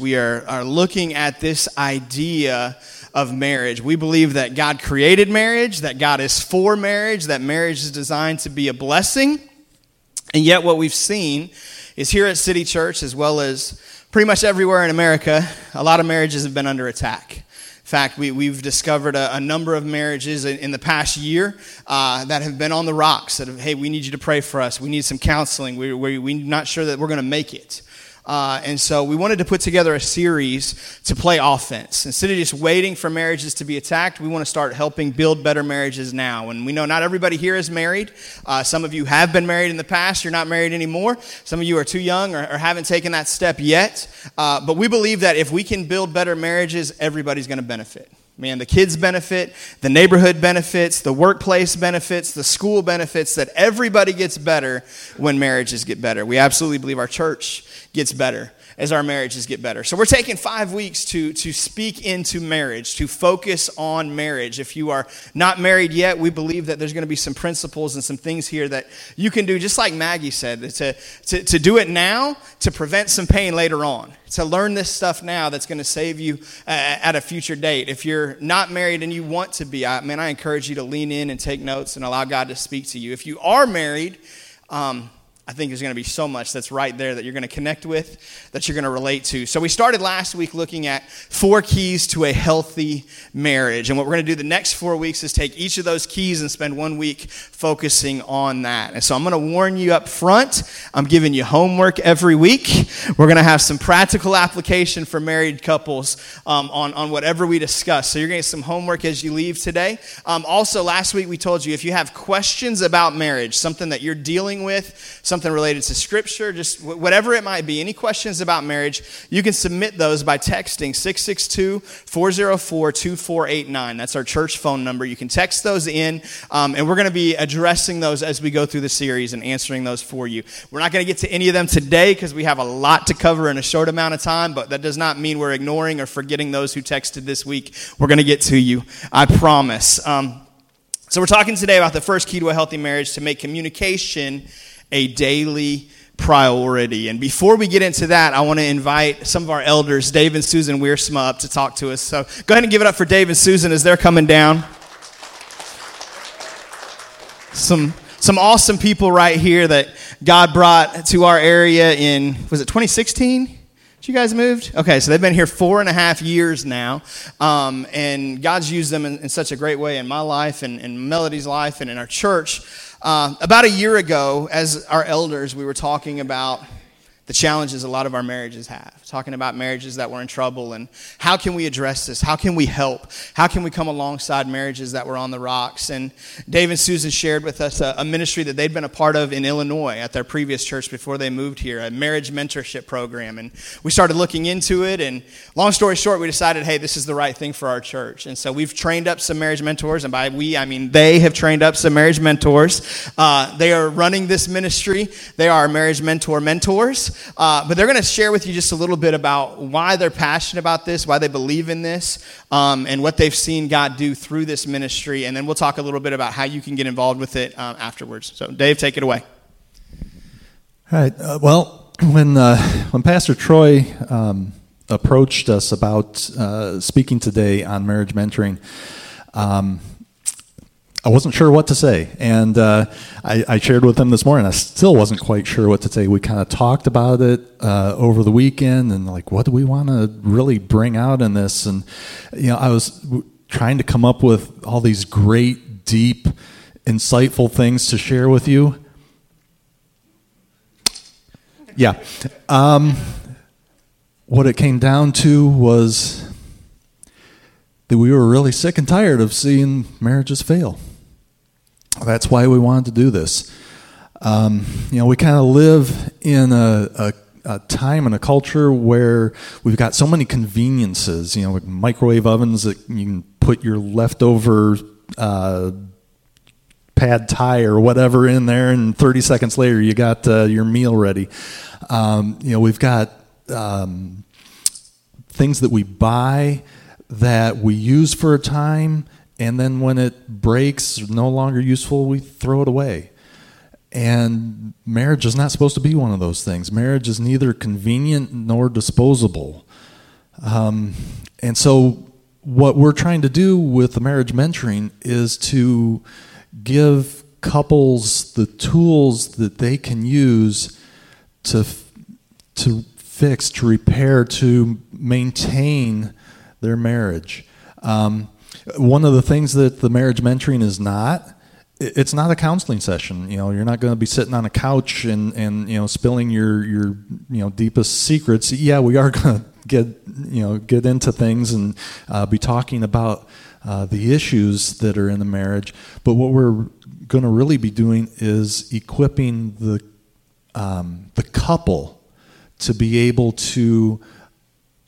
We are, are looking at this idea of marriage. We believe that God created marriage, that God is for marriage, that marriage is designed to be a blessing. And yet, what we've seen is here at City Church, as well as pretty much everywhere in America, a lot of marriages have been under attack. In fact, we, we've discovered a, a, number of marriages in, in the past year uh, that have been on the rocks. That have, hey, we need you to pray for us. We need some counseling. We, we, we're not sure that we're going to make it. Uh, and so we wanted to put together a series to play offense. Instead of just waiting for marriages to be attacked, we want to start helping build better marriages now. And we know not everybody here is married. Uh, some of you have been married in the past, you're not married anymore. Some of you are too young or, or haven't taken that step yet. Uh, but we believe that if we can build better marriages, everybody's going to benefit. Man, the kids benefit, the neighborhood benefits, the workplace benefits, the school benefits, that everybody gets better when marriages get better. We absolutely believe our church gets better as our marriages get better. So we're taking five weeks to, to speak into marriage, to focus on marriage. If you are not married yet, we believe that there's going to be some principles and some things here that you can do, just like Maggie said, to, to, to do it now to prevent some pain later on. To learn this stuff now that's going to save you uh, at a future date. If you're not married and you want to be, I, man, I encourage you to lean in and take notes and allow God to speak to you. If you are married, um, I think there's going to be so much that's right there that you're going to connect with, that you're going to relate to. So, we started last week looking at four keys to a healthy marriage. And what we're going to do the next four weeks is take each of those keys and spend one week focusing on that. And so, I'm going to warn you up front I'm giving you homework every week. We're going to have some practical application for married couples um, on, on whatever we discuss. So, you're going to get some homework as you leave today. Um, also, last week we told you if you have questions about marriage, something that you're dealing with, something related to scripture, just whatever it might be, any questions about marriage, you can submit those by texting 662 404 2489. That's our church phone number. You can text those in, um, and we're going to be addressing those as we go through the series and answering those for you. We're not going to get to any of them today because we have a lot to cover in a short amount of time, but that does not mean we're ignoring or forgetting those who texted this week. We're going to get to you, I promise. Um, so, we're talking today about the first key to a healthy marriage to make communication a daily priority. And before we get into that, I want to invite some of our elders, Dave and Susan Wiersma, up to talk to us. So go ahead and give it up for Dave and Susan as they're coming down. Some, some awesome people right here that God brought to our area in, was it 2016? You guys moved? Okay, so they've been here four and a half years now. Um, and God's used them in, in, such a great way in my life and in Melody's life and in our church. Uh, about a year ago, as our elders, we were talking about the challenges a lot of our marriages have. Talking about marriages that were in trouble and how can we address this? How can we help? How can we come alongside marriages that were on the rocks? And Dave and Susan shared with us a, a ministry that they'd been a part of in Illinois at their previous church before they moved here, a marriage mentorship program. And we started looking into it. And long story short, we decided, hey, this is the right thing for our church. And so we've trained up some marriage mentors. And by we, I mean they have trained up some marriage mentors. Uh, they are running this ministry, they are marriage mentor mentors. Uh, but they're going to share with you just a little bit about why they're passionate about this, why they believe in this, um, and what they've seen God do through this ministry. And then we'll talk a little bit about how you can get involved with it um, afterwards. So, Dave, take it away. All right. Uh, well, when, uh, when Pastor Troy um, approached us about uh, speaking today on marriage mentoring, um, I wasn't sure what to say. And uh, I, I, shared with him this morning. I still wasn't quite sure what to say. We kind of talked about it uh, over the weekend and, like, what do we want to really bring out in this? And, you know, I was trying to come up with all these great, deep, insightful things to share with you. Yeah. Um, what it came down to was that we were really sick and tired of seeing marriages fail. That's why we wanted to do this. Um, you know, we kind of live in a, a, a, time and a culture where we've got so many conveniences. You know, like microwave ovens that you can put your leftover uh, pad thai or whatever in there, and 30 seconds later you got uh, your meal ready. Um, you know, we've got um, things that we buy that we use for a time and then when it breaks, no longer useful, we throw it away. And marriage is not supposed to be one of those things. Marriage is neither convenient nor disposable. Um, and so, what we're trying to do with the marriage mentoring is to give couples the tools that they can use to to fix, to repair, to maintain their marriage. Um, one of the things that the marriage mentoring is not it's not a counseling session. You know, you're not going to be sitting on a couch and, and you know spilling your your you know deepest secrets. Yeah, we are going to get you know get into things and uh, be talking about uh, the issues that are in the marriage. But what we're going to really be doing is equipping the um, the couple to be able to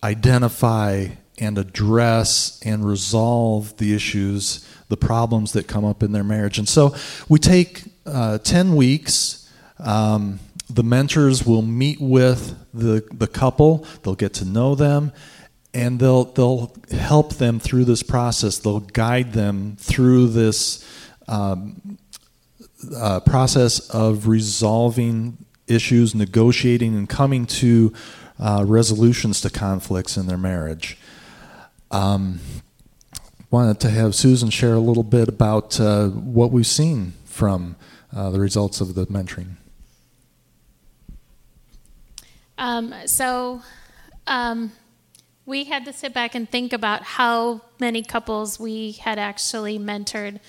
identify and address and resolve the issues, the problems that come up in their marriage. And so we take uh, 10 weeks. Um, the mentors will meet with the, the couple, they'll get to know them, and they'll, they'll help them through this process. They'll guide them through this um, uh, process of resolving issues, negotiating, and coming to uh, resolutions to conflicts in their marriage. Um, wanted to have Susan share a little bit about uh, what we've seen from uh, the results of the mentoring. Um, so, um, we had to sit back and think about how many couples we had actually mentored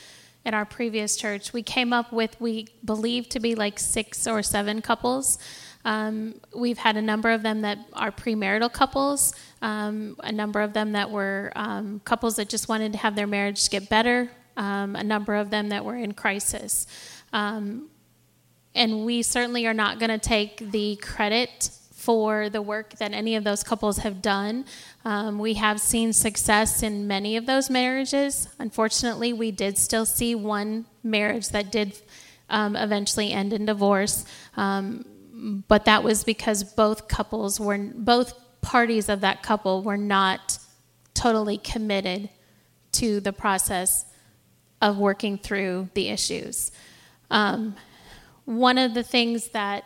in our previous church. We came up with, we believe to be like six or seven couples. Um, we've had a number of them that are premarital couples, um, a number of them that were um, couples that just wanted to have their marriage get better, um, a number of them that were in crisis. Um, and we certainly are not going to take the credit for the work that any of those couples have done. Um, we have seen success in many of those marriages. Unfortunately, we did still see one marriage that did um, eventually end in divorce. Um, but that was because both couples were both parties of that couple were not totally committed to the process of working through the issues. Um, one of the things that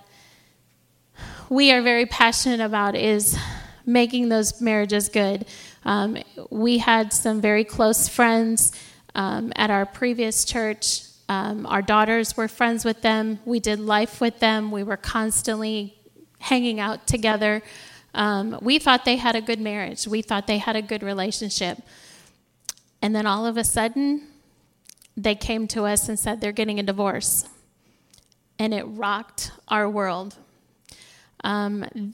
we are very passionate about is making those marriages good. Um, we had some very close friends um, at our previous church um, our daughters were friends with them. We did life with them. We were constantly hanging out together. Um, we thought they had a good marriage. We thought they had a good relationship. And then all of a sudden, they came to us and said they're getting a divorce. And it rocked our world. Um,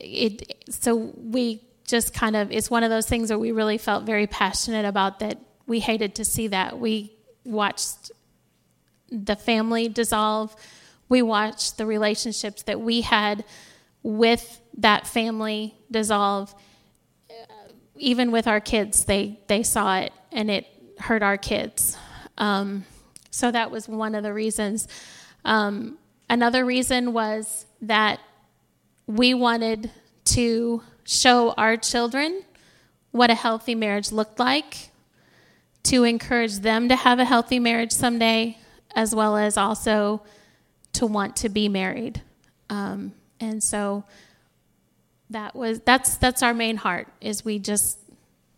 it, so we just kind of, it's one of those things where we really felt very passionate about that we hated to see that. We watched the family dissolve. We watched the relationships that we had with that family dissolve. Even with our kids, they, they saw it and it hurt our kids. Um, so that was one of the reasons. Um, another reason was that we wanted to show our children what a healthy marriage looked like, to encourage them to have a healthy marriage someday, as well as also to want to be married. Um, and so that was that's that's our main heart is we just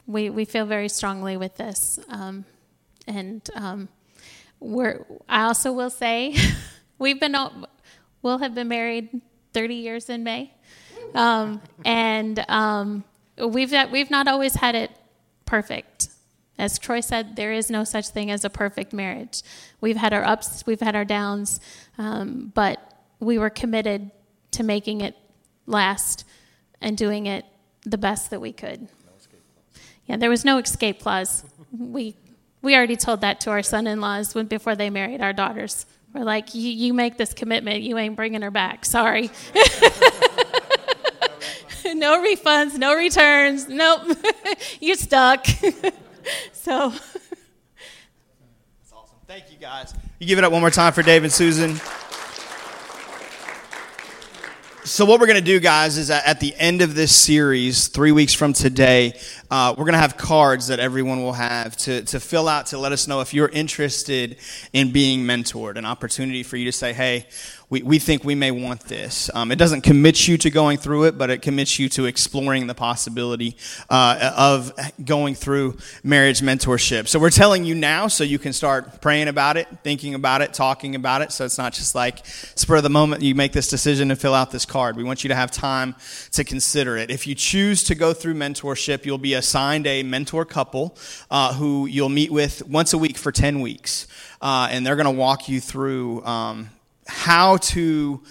we we feel very strongly with this. Um, and um, we're I also will say we've been we'll have been married 30 years in May. Um, and um, we've we've not always had it perfect as Troy said, there is no such thing as a perfect marriage. We've had our ups, we've had our downs, um, but we were committed to making it last and doing it the best that we could. No yeah, there was no escape clause. we we already told that to our son-in-laws before they married our daughters. We're like, you make this commitment, you ain't bringing her back. Sorry. no refunds, no returns. Nope, you're stuck. so. That's awesome. Thank you, guys. You give it up one more time for Dave and Susan. So, what we're going to do, guys, is at the end of this series, three weeks from today, uh, we're going to have cards that everyone will have to, to fill out to let us know if you're interested in being mentored, an opportunity for you to say, hey, we, we think we may want this. Um, it doesn't commit you to going through it, but it commits you to exploring the possibility uh, of going through marriage mentorship. So we're telling you now so you can start praying about it, thinking about it, talking about it. So it's not just like spur of the moment you make this decision and fill out this card. We want you to have time to consider it. If you choose to go through mentorship, you'll be assigned a mentor couple uh, who you'll meet with once a week for 10 weeks. Uh, and they're going to walk you through um, how to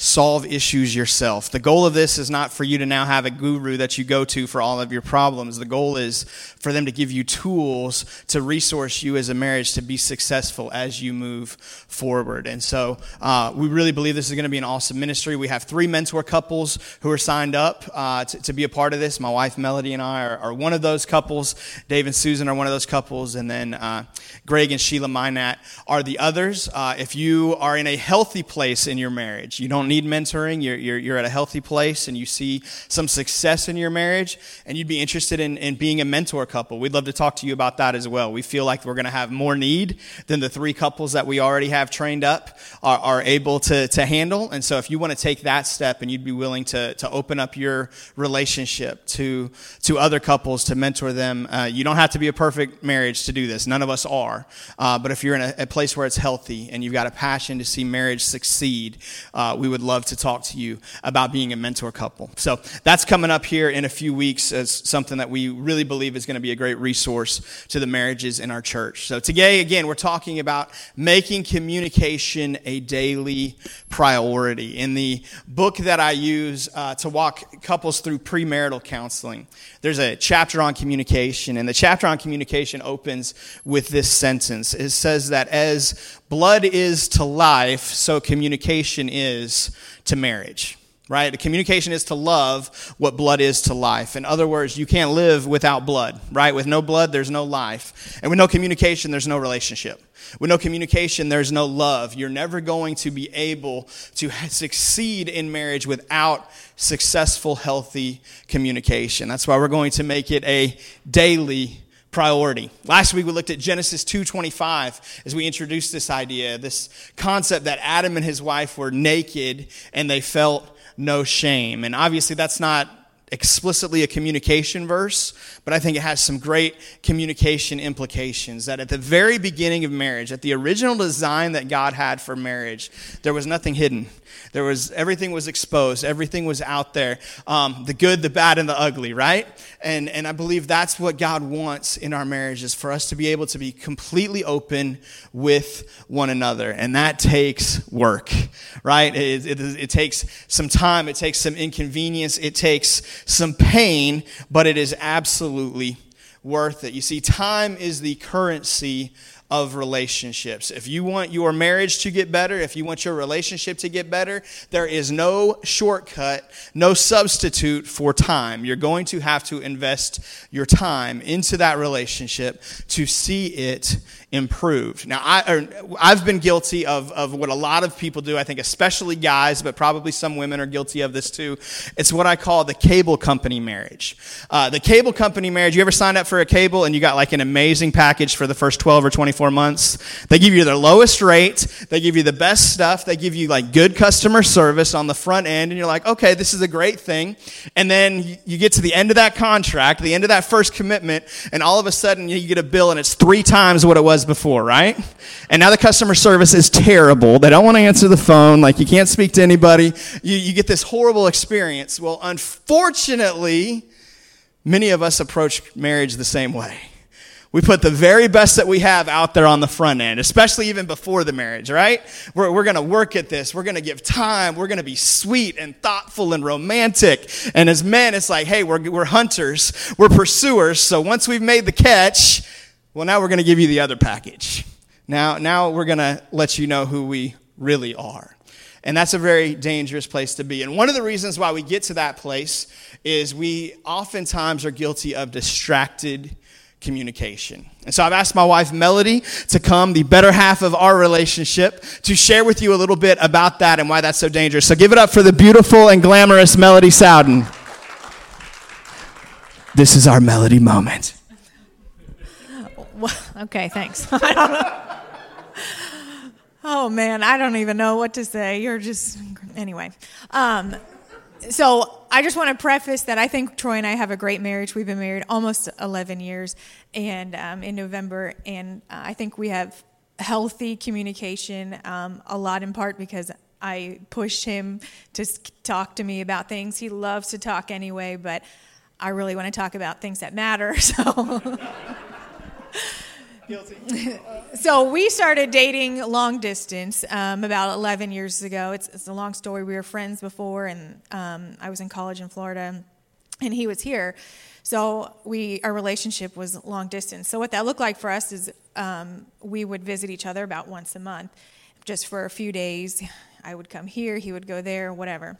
solve issues yourself. The goal of this is not for you to now have a guru that you go to for all of your problems. The goal is for them to give you tools to resource you as a marriage to be successful as you move forward. And so uh, we really believe this is going to be an awesome ministry. We have three mentor couples who are signed up uh, to, to, be a part of this. My wife Melody and I are, are, one of those couples. Dave and Susan are one of those couples. And then uh, Greg and Sheila Minat are the others. Uh, if you are in a healthy place in your marriage, you don't need mentoring, you're, you're, you're, at a healthy place and you see some success in your marriage, and you'd be interested in, in being a mentor couple, we'd love to talk to you about that as well. We feel like we're going to have more need than the three couples that we already have trained up are, are able to, to handle. And so if you want to take that step and you'd be willing to, to open up your relationship to, to other couples to mentor them, uh, you don't have to be a perfect marriage to do this. None of us are. Uh, but if you're in a, a, place where it's healthy and you've got a passion to see marriage succeed, uh, we would would love to talk to you about being a mentor couple. So that's coming up here in a few weeks as something that we really believe is going to be a great resource to the marriages in our church. So today, again, we're talking about making communication a daily priority. In the book that I use uh, to walk couples through premarital counseling, there's a chapter on communication, and the chapter on communication opens with this sentence. It says that as blood is to life, so communication is to marriage. Right? Communication is to love what blood is to life. In other words, you can't live without blood, right? With no blood, there's no life. And with no communication, there's no relationship. With no communication, there's no love. You're never going to be able to succeed in marriage without successful, healthy communication. That's why we're going to make it a daily priority. Last week we looked at Genesis 2:25 as we introduced this idea, this concept that Adam and his wife were naked and they felt no shame. And obviously that's not explicitly a communication verse, but I think it has some great communication implications. That at the very beginning of marriage, at the original design that God had for marriage, there was nothing hidden. There was everything was exposed, everything was out there, um, the good, the bad, and the ugly, right? And and I believe that's what God wants in our marriages for us to be able to be completely open with one another, and that takes work, right? It, it, it takes some time, it takes some inconvenience, it takes some pain, but it is absolutely worth it. You see, time is the currency of relationships. If you want your marriage to get better, if you want your relationship to get better, there is no shortcut, no substitute for time. You're going to have to invest your time into that relationship to see it improved. Now, I, I've been guilty of, of what a lot of people do, I think, especially guys, but probably some women are guilty of this too. It's what I call the cable company marriage. Uh, the cable company marriage, you ever signed up for a cable and you got like an amazing package for the first 12 or 24 months? They give you their lowest rate, they give you the best stuff, they give you like good customer service on the front end, and you're like, okay, this is a great thing. And then you get to the end of that contract, the end of that first commitment, and all of a sudden you get a bill and it's three times what it was before, right? And now the customer service is terrible. They don't want to answer the phone. Like you can't speak to anybody. You, you get this horrible experience. Well, unfortunately, many of us approach marriage the same way. We put the very best that we have out there on the front end, especially even before the marriage, right? We're, we're going to work at this. We're going to give time. We're going to be sweet and thoughtful and romantic. And as men, it's like, hey, we're, we're hunters. We're pursuers. So once we've made the catch, well, now we're going to give you the other package. Now, now we're going to let you know who we really are. And that's a very dangerous place to be. And one of the reasons why we get to that place is we oftentimes are guilty of distracted communication. And so I've asked my wife Melody to come, the better half of our relationship, to share with you a little bit about that and why that's so dangerous. So give it up for the beautiful and glamorous Melody Sowden. This is our melody moment. Okay, thanks. oh man, I don't even know what to say. You're just anyway. Um, so I just want to preface that I think Troy and I have a great marriage. We've been married almost 11 years, and um, in November, and uh, I think we have healthy communication. Um, a lot in part because I push him to talk to me about things. He loves to talk anyway, but I really want to talk about things that matter. So. Guilty. so we started dating long distance um, about 11 years ago. It's, it's, a long story. We were friends before, and um, I was in college in Florida, and he was here. So we our relationship was long distance. So what that looked like for us is um, we would visit each other about once a month, just for a few days. I would come here, he would go there, whatever.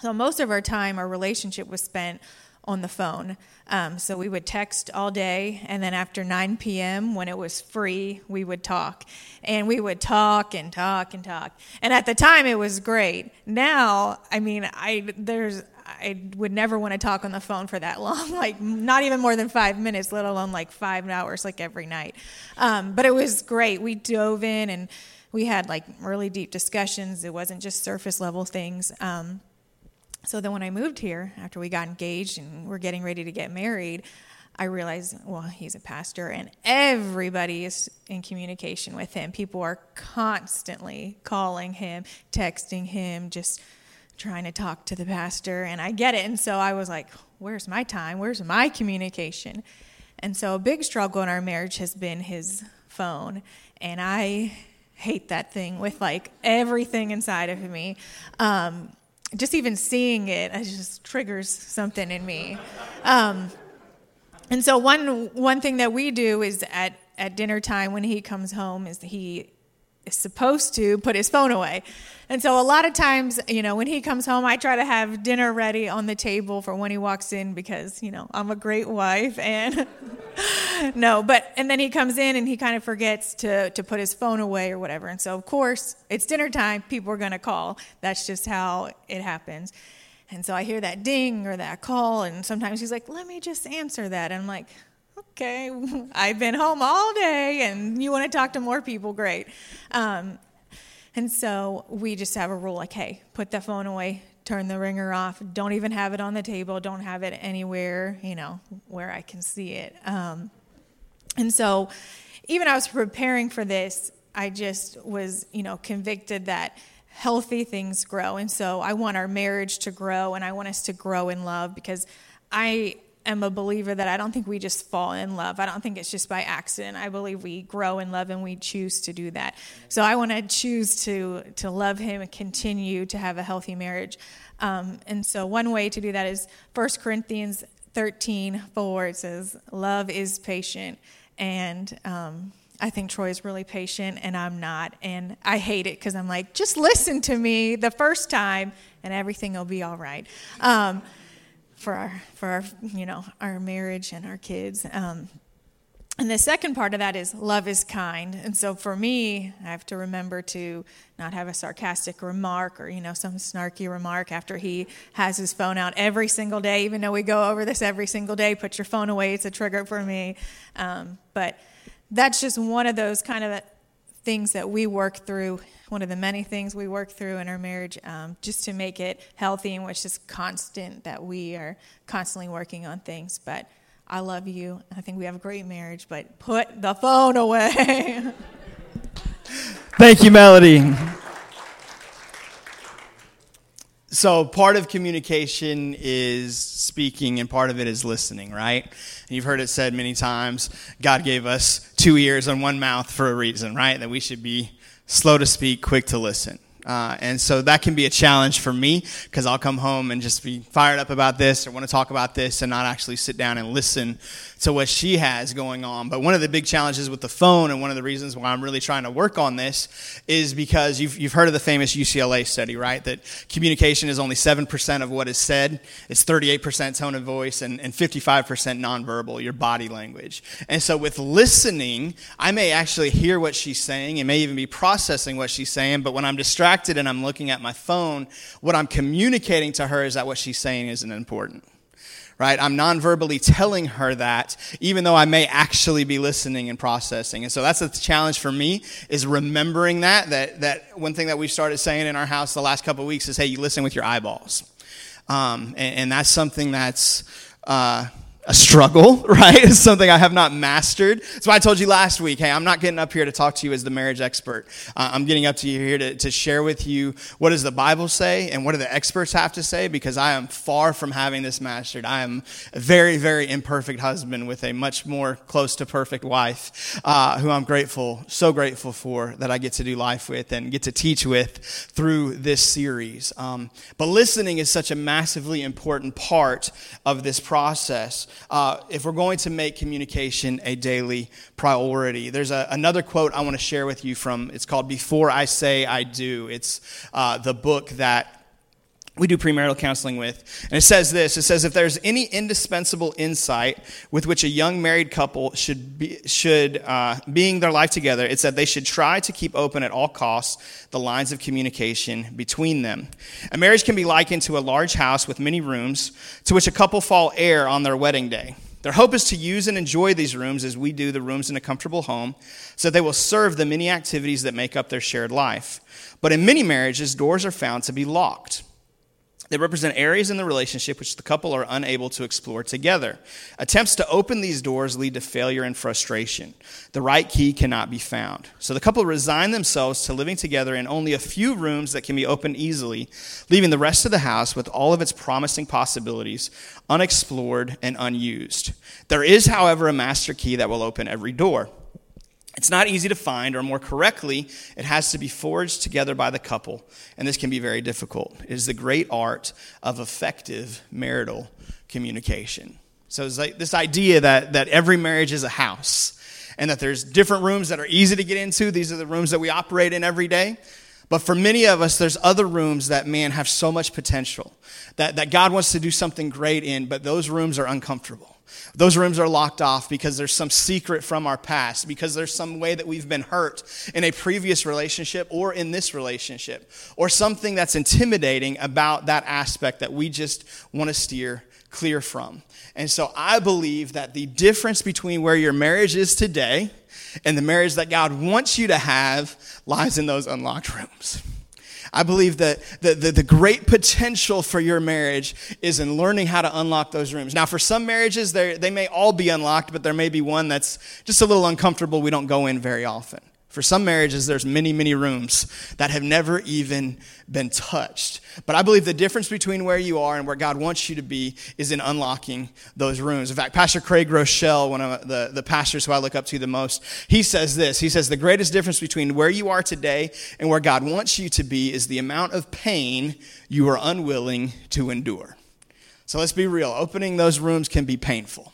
So most of our time, our relationship was spent on the phone. Um, so we would text all day, and then after 9 p.m., when it was free, we would talk. And we would talk and talk and talk. And at the time, it was great. Now, I mean, I there's I would never want to talk on the phone for that long, like not even more than five minutes, let alone like five hours, like every night. Um, but it was great. We dove in and we had like really deep discussions. It wasn't just surface level things. Um, so then when I moved here, after we got engaged and we're getting ready to get married, I realized, well, he's a pastor and everybody is in communication with him. People are constantly calling him, texting him, just trying to talk to the pastor. And I get it. And so I was like, where's my time? Where's my communication? And so a big struggle in our marriage has been his phone. And I hate that thing with like everything inside of me. Um, just even seeing it, it just triggers something in me. Um, and so one one thing that we do is at at dinner time when he comes home is he is supposed to put his phone away. And so a lot of times, you know, when he comes home, I try to have dinner ready on the table for when he walks in because, you know, I'm a great wife and no, but and then he comes in and he kind of forgets to to put his phone away or whatever. And so of course, it's dinner time, people are going to call. That's just how it happens. And so I hear that ding or that call and sometimes he's like, "Let me just answer that." And I'm like, okay, I've been home all day and you want to talk to more people, great. Um, and so we just have a rule like, hey, put the phone away, turn the ringer off, don't even have it on the table, don't have it anywhere, you know, where I can see it. Um, and so even I was preparing for this, I just was, you know, convicted that healthy things grow. And so I want our marriage to grow and I want us to grow in love because I am a believer that I don't think we just fall in love. I don't think it's just by accident. I believe we grow in love and we choose to do that. So I want to choose to to love Him and continue to have a healthy marriage. Um, and so one way to do that is 1 Corinthians 13, 4. It says, Love is patient. And um, I think Troy is really patient and I'm not. And I hate it because I'm like, just listen to me the first time and everything will be all right. Um, for our for our you know our marriage and our kids. Um, and the second part of that is love is kind. And so for me, I have to remember to not have a sarcastic remark or, you know, some snarky remark after he has his phone out every single day, even though we go over this every single day. Put your phone away, it's a trigger for me. Um, but that's just one of those kind of things that we work through one of the many things we work through in our marriage um, just to make it healthy and which is constant that we are constantly working on things. But I love you. I think we have a great marriage, but put the phone away. Thank you, Melody. So, part of communication is speaking, and part of it is listening, right? And you've heard it said many times God gave us two ears and one mouth for a reason, right? That we should be slow to speak, quick to listen. Uh, and so that can be a challenge for me because I'll come home and just be fired up about this or want to talk about this and not actually sit down and listen to what she has going on. But one of the big challenges with the phone, and one of the reasons why I'm really trying to work on this, is because you've, you've heard of the famous UCLA study, right? That communication is only 7% of what is said, it's 38% tone of voice, and, and 55% nonverbal, your body language. And so with listening, I may actually hear what she's saying and may even be processing what she's saying, but when I'm distracted and I'm looking at my phone, what I'm communicating to her is that what she's saying isn't important right? I'm non-verbally telling her that, even though I may actually be listening and processing. And so that's the challenge for me is remembering that. That that one thing that we've started saying in our house the last couple of weeks is, hey, you listen with your eyeballs, um, and, and, that's something that's. Uh, a struggle, right? It's something I have not mastered. That's why I told you last week, hey, I'm not getting up here to talk to you as the marriage expert. Uh, I'm getting up to you here to, to share with you what does the Bible say and what do the experts have to say because I am far from having this mastered. I am a very, very imperfect husband with a much more close to perfect wife uh, who I'm grateful, so grateful for that I get to do life with and get to teach with through this series. Um, but listening is such a massively important part of this process uh, if we're going to make communication a daily priority. There's a, another quote I want to share with you from, it's called Before I Say I Do. It's uh, the book that we do premarital counseling with. And it says this it says, if there's any indispensable insight with which a young married couple should be, should, uh, being their life together, it's that they should try to keep open at all costs the lines of communication between them. A marriage can be likened to a large house with many rooms to which a couple fall heir on their wedding day. Their hope is to use and enjoy these rooms as we do the rooms in a comfortable home, so that they will serve the many activities that make up their shared life. But in many marriages, doors are found to be locked. They represent areas in the relationship which the couple are unable to explore together. Attempts to open these doors lead to failure and frustration. The right key cannot be found. So the couple resign themselves to living together in only a few rooms that can be opened easily, leaving the rest of the house with all of its promising possibilities unexplored and unused. There is, however, a master key that will open every door. It's not easy to find, or more correctly, it has to be forged together by the couple, and this can be very difficult. It is the great art of effective marital communication. So it's like this idea that, that every marriage is a house, and that there's different rooms that are easy to get into. These are the rooms that we operate in every day. But for many of us, there's other rooms that, man, have so much potential that, that God wants to do something great in, but those rooms are uncomfortable. Those rooms are locked off because there's some secret from our past, because there's some way that we've been hurt in a previous relationship or in this relationship, or something that's intimidating about that aspect that we just want to steer clear from. And so I believe that the difference between where your marriage is today and the marriage that God wants you to have lies in those unlocked rooms. I believe that the, the, the, great potential for your marriage is in learning how to unlock those rooms. Now, for some marriages, they may all be unlocked, but there may be one that's just a little uncomfortable. We don't go in very often. For some marriages, there's many, many rooms that have never even been touched. But I believe the difference between where you are and where God wants you to be is in unlocking those rooms. In fact, Pastor Craig Groeschel, one of the, the pastors who I look up to the most, he says this. He says, The greatest difference between where you are today and where God wants you to be is the amount of pain you are unwilling to endure. So let's be real. Opening those rooms can be painful.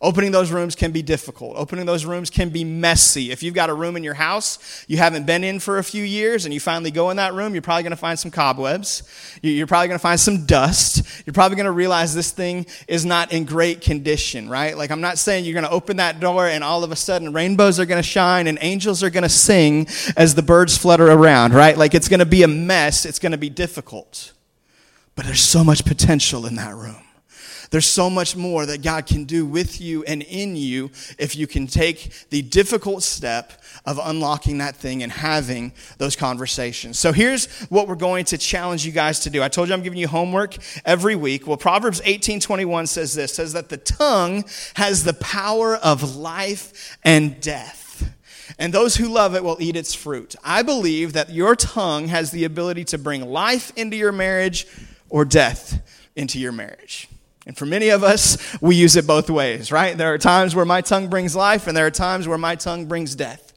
Opening those rooms can be difficult. Opening those rooms can be messy. If you've got a room in your house you haven't been in for a few years and you finally go in that room, you're probably going to find some cobwebs. You're probably going to find some dust. You're probably going to realize this thing is not in great condition, right? Like, I'm not saying you're going to open that door and all of a sudden rainbows are going to shine and angels are going to sing as the birds flutter around, right? Like, it's going to be a mess. It's going to be difficult. But there's so much potential in that room. There's so much more that God can do with you and in you if you can take the difficult step of unlocking that thing and having those conversations. So here's what we're going to challenge you guys to do. I told you I'm giving you homework every week. Well, Proverbs 18:21 says this, says that the tongue has the power of life and death and those who love it will eat its fruit. I believe that your tongue has the ability to bring life into your marriage or death into your marriage. And for many of us, we use it both ways, right? There are times where my tongue brings life, and there are times where my tongue brings death.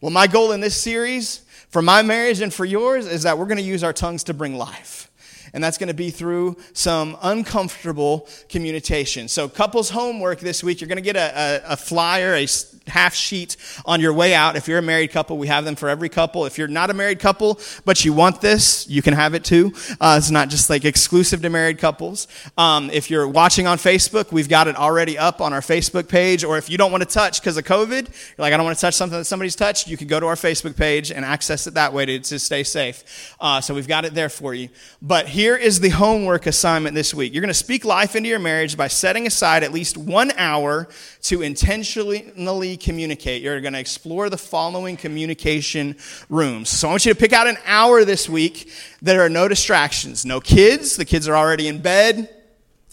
Well, my goal in this series, for my marriage and for yours, is that we're going to use our tongues to bring life. And that's going to be through some uncomfortable communication. So, couples homework this week, you're going to get a, a, a flyer, a half sheet on your way out. If you're a married couple, we have them for every couple. If you're not a married couple, but you want this, you can have it too. Uh, it's not just like exclusive to married couples. Um, if you're watching on Facebook, we've got it already up on our Facebook page. Or if you don't want to touch because of COVID, you're like, I don't want to touch something that somebody's touched, you can go to our Facebook page and access it that way to, to stay safe. Uh, so we've got it there for you. But here is the homework assignment this week. You're going to speak life into your marriage by setting aside at least one hour to intentionally communicate. You're going to explore the following communication rooms. So I want you to pick out an hour this week. There are no distractions, no kids. The kids are already in bed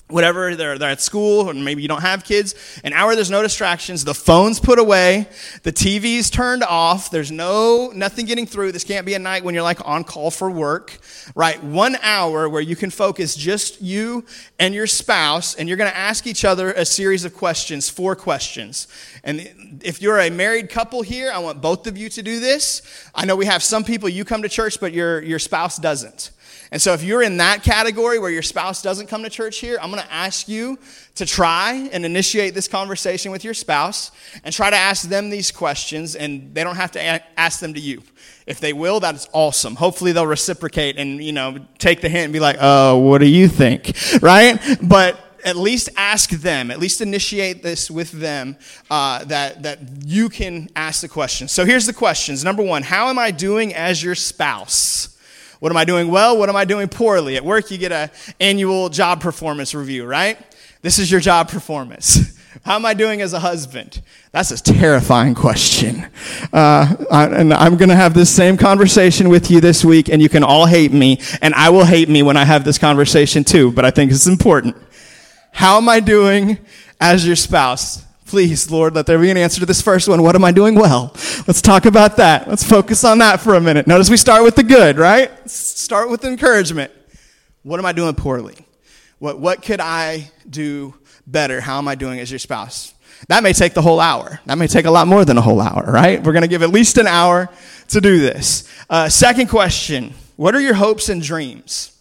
whatever they're, they're at school or maybe you don't have kids an hour there's no distractions the phone's put away the tv's turned off there's no nothing getting through this can't be a night when you're like on call for work right? One hour where you can focus just you and your spouse and you're going to ask each other a series of questions four questions. And if you're a married couple here i want both of you to do this. I know we have some people you come to church but your, your spouse doesn't and so, if you're in that category where your spouse doesn't come to church here, I'm going to ask you to try and initiate this conversation with your spouse and try to ask them these questions, and they don't have to ask them to you. If they will, that's awesome. Hopefully, they'll reciprocate and you know take the hint and be like, "Oh, what do you think?" Right? But at least ask them, at least initiate this with them, uh, that, that you can ask the questions. So here's the questions. Number one, how am I doing as your spouse? What am I doing well? What am I doing poorly? At work, you get an annual job performance review, right? This is your job performance. How am I doing as a husband? That's a terrifying question. Uh, I, and I'm going to have this same conversation with you this week, and you can all hate me, and I will hate me when I have this conversation too, but I think it's important. How am I doing as your spouse? Please, Lord, let there be an answer to this first one. What am I doing well? Let's talk about that. Let's focus on that for a minute. Notice we start with the good, right? Start with encouragement. What am I doing poorly? What, what could I do better? How am I doing as your spouse? That may take the whole hour. That may take a lot more than a whole hour, right? We're going to give at least an hour to do this. Uh, second question What are your hopes and dreams?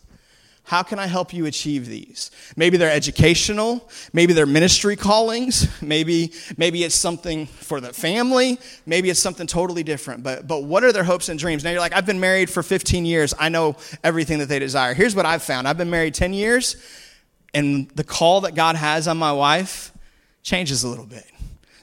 How can I help you achieve these? Maybe they're educational, maybe they're ministry callings, maybe maybe it's something for the family, maybe it's something totally different. But but what are their hopes and dreams? Now you're like, I've been married for 15 years. I know everything that they desire. Here's what I've found. I've been married 10 years, and the call that God has on my wife changes a little bit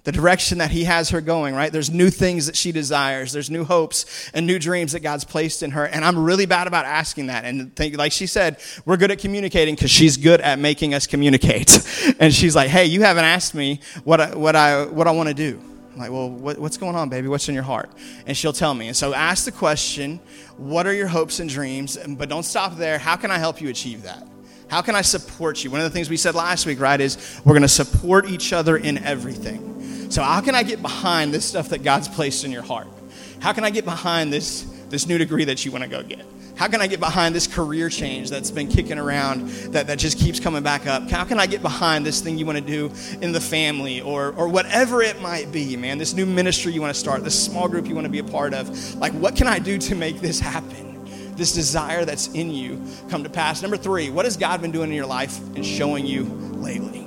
the direction that He has her going, right? There's new things that she desires. There's new hopes and new dreams that God's placed in her. And I'm really bad about asking that. And think, like she said, we're good at communicating because she's good at making us communicate. and she's like, hey, you haven't asked me what I, what I, what I want to do. I'm like, well, what, what's going on, baby? What's in your heart? And she'll tell me. And so ask the question, what are your hopes and dreams? But don't stop there. How can I help you achieve that? How can I support you? One of the things we said last week, right, is we're going to support each other in everything. So, how can I get behind this stuff that God's placed in your heart? How can I get behind this, this new degree that you want to go get? How can I get behind this career change that's been kicking around that, that just keeps coming back up? How can I get behind this thing you want to do in the family or, or whatever it might be, man? This new ministry you want to start, this small group you want to be a part of. Like, what can I do to make this happen? This desire that's in you come to pass. Number three, what has God been doing in your life and showing you lately?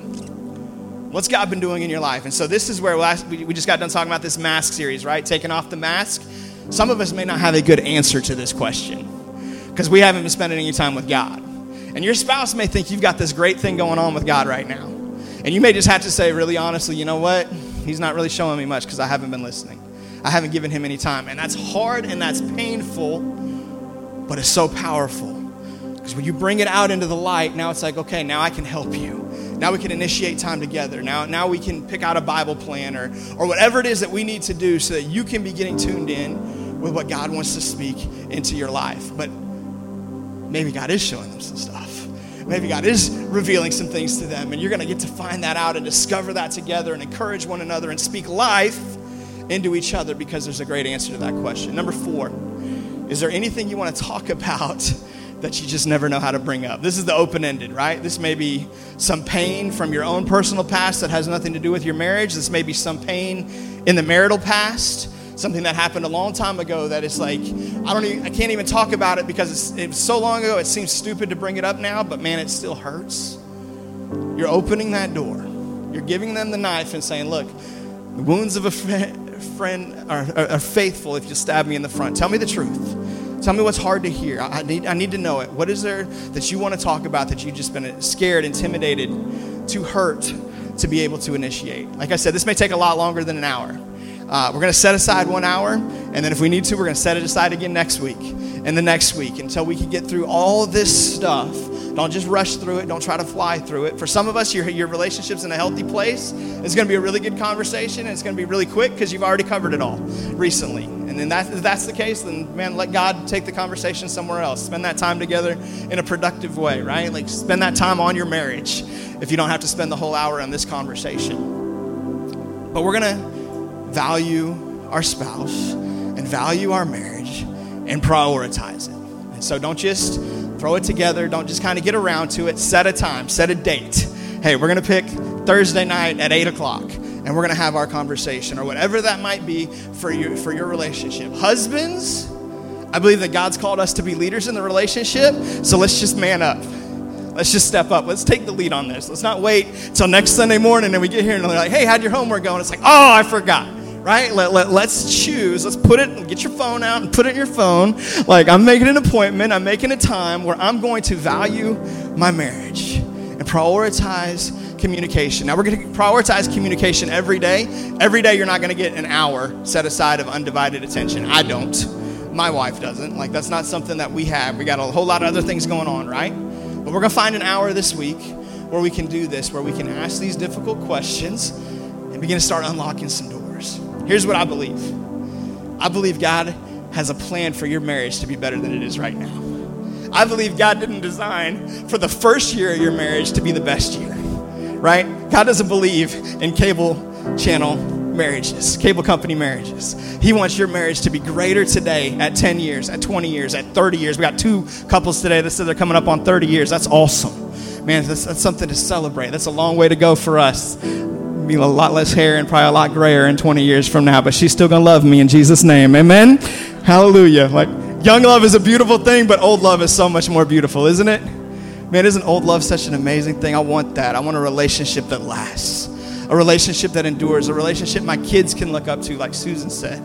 What's God been doing in your life? And so this is where last, we just got done talking about this mask series, right? Taking off the mask. Some of us may not have a good answer to this question because we haven't been spending any time with God. And your spouse may think you've got this great thing going on with God right now. And you may just have to say, really honestly, you know what? He's not really showing me much because I haven't been listening. I haven't given him any time. And that's hard and that's painful, but it's so powerful. Because when you bring it out into the light, now it's like, okay, now I can help you. Now we can initiate time together. Now, now we can pick out a Bible plan or, or whatever it is that we need to do so that you can be getting tuned in with what God wants to speak into your life. But maybe God is showing them some stuff. Maybe God is revealing some things to them, and you're going to get to find that out and discover that together and encourage one another and speak life into each other because there's a great answer to that question. Number four, is there anything you want to talk about that you just never know how to bring up. This is the open ended, right? This may be some pain from your own personal past that has nothing to do with your marriage. This may be some pain in the marital past, something that happened a long time ago that is like, I don't even, I can't even talk about it because it's, so long ago, it seems stupid to bring it up now, but man, it still hurts. You're opening that door. You're giving them the knife and saying, look, The wounds of a friend are, are, are, faithful if you stab me in the front. Tell me the truth. Tell me what's hard to hear. I need, I need to know it. What is there that you want to talk about that you've just been scared, intimidated, too hurt, to be able to initiate? Like I said, this may take a lot longer than an hour. Uh, we're going to set aside one hour, and then if we need to, we're going to set it aside again next week and the next week until we can get through all this stuff. Don't just rush through it. Don't try to fly through it. For some of us, your, your relationship's in a healthy place. It's going to be a really good conversation, and it's going to be really quick because you've already covered it all recently. And then that, if that's the case, then man, let God take the conversation somewhere else. Spend that time together in a productive way, right? Like spend that time on your marriage if you don't have to spend the whole hour on this conversation. But we're to value our spouse and value our marriage and prioritize it. And so don't just throw it together, don't just kind of get around to it. Set a time, set a date. Hey, we're to pick Thursday night at 8 o'clock and we're going to have our conversation or whatever that might be for you for your relationship. Husbands, I believe that God's called us to be leaders in the relationship, so let's just man up. Let's just step up. Let's take the lead on this. Let's not wait till next Sunday morning and we get here and they're like, hey, how'd your homework go? And it's like, oh, I forgot right? Let, let, let's choose. Let's put it, and get your phone out and put it in your phone. Like, I'm making an appointment, I'm making a time where I'm going to value my marriage and prioritize communication. Now, we're going to prioritize communication every day. Every day, you're not going to get an hour set aside of undivided attention. I don't. My wife doesn't. Like, that's not something that we have. We got a whole lot of other things going on, right? But we're going to find an hour this week where we can do this, where we can ask these difficult questions and begin to start unlocking some doors. Here's what I believe I believe God has a plan for your marriage to be better than it is right now. I believe God didn't design for the first year of your marriage to be the best year, right? God doesn't believe in cable channel marriages, cable company marriages. He wants your marriage to be greater today at 10 years, at 20 years, at 30 years. We got two couples today that said they're coming up on 30 years. That's awesome. Man, that's, that's something to celebrate. That's a long way to go for us be a lot less hair and probably a lot grayer in 20 years from now, but she's still going to love me in Jesus' name. Amen? Hallelujah. Like, young love is a beautiful thing, but old love is so much more beautiful, isn't it? Man, isn't old love such an amazing thing? I want that. I want a relationship that lasts, a relationship that endures, a relationship my kids can look up to, like Susan said,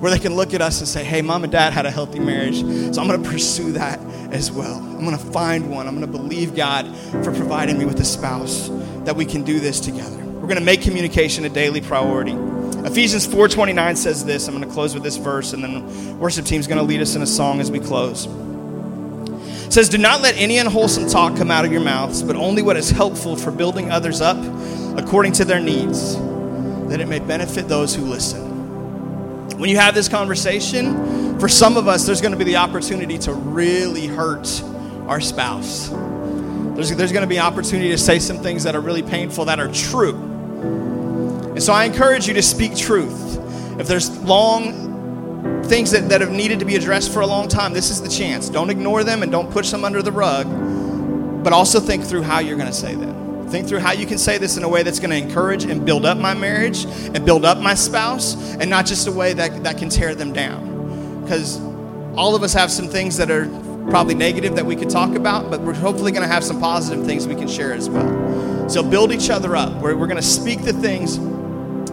where they can look at us and say, hey, mom and dad had a healthy marriage, so I'm going to pursue that as well. I'm going to find one. I'm going to believe God for providing me with a spouse that we can do this together. We're going to make communication a daily priority. Ephesians 4:29 says this. I'm going to close with this verse and then worship team's going to lead us in a song as we close. It says, "Do not let any unwholesome talk come out of your mouths, but only what is helpful for building others up according to their needs, that it may benefit those who listen." When you have this conversation, for some of us there's going to be the opportunity to really hurt our spouse. There's, there's going to be an opportunity to say some things that are really painful that are true. And so I encourage you to speak truth. If there's long things that, that have needed to be addressed for a long time, this is the chance. Don't ignore them and don't push them under the rug, but also think through how you're going to say them. Think through how you can say this in a way that's going to encourage and build up my marriage and build up my spouse, and not just a way that, that can tear them down. Because all of us have some things that are probably negative that we could talk about, but we're hopefully going to have some positive things we can share as well. So build each other up. We're, we're going to speak the things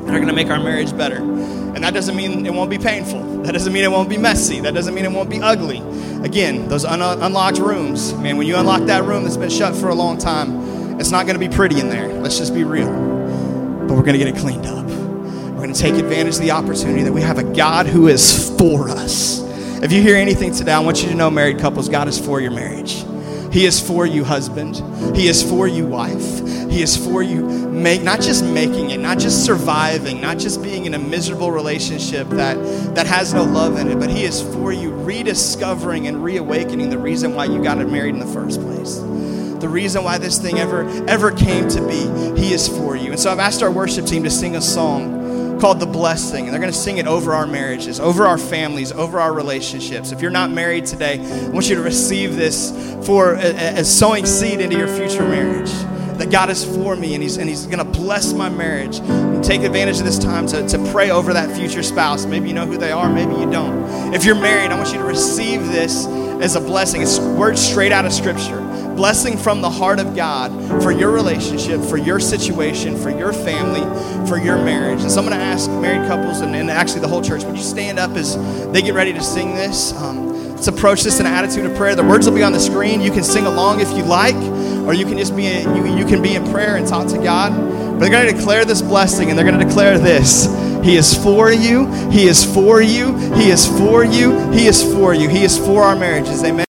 that are going to make our marriage better. And that doesn't mean it won't be painful. That doesn't mean it won't be messy. That doesn't mean it won't be ugly. Again, those un- unlocked rooms, man, when you unlock that room that's been shut for a long time, it's not going to be pretty in there. Let's just be real. But we're going to get it cleaned up. We're going to take advantage of the opportunity that we have a God who is for us. If you hear anything today, I want you to know, married couples, God is for your marriage. He is for you, husband. He is for you, wife. He is for you, make not just making it, not just surviving, not just being in a miserable relationship that, that has no love in it, but He is for you rediscovering and reawakening the reason why you got married in the first place. The reason why this thing ever ever came to be, He is for you. And so I've asked our worship team to sing a song called The Blessing. And they're going to sing it over our marriages, over our families, over our relationships. If you're not married today, I want you to receive this for as sowing seed into your future marriage. That God is for me and He's, and he's going to bless my marriage. And take advantage of this time to, to pray over that future spouse. Maybe you know who they are, maybe you don't. If you're married, I want you to receive this as a blessing. It's words straight out of Scripture. blessing from the heart of God for your relationship, for your situation, for your family, for your marriage. And so I'm going to ask married couples and, and, actually the whole church, would you stand up as they get ready to sing this? Um, let's approach this in an attitude of prayer. The words will be on the screen. You can sing along if you like, or you can just be a, you, you can be in prayer and talk to God. But they're going to declare this blessing, and they're going to declare this. He is for you. He is for you. He is for you. He is for you. He is for our marriages. Amen.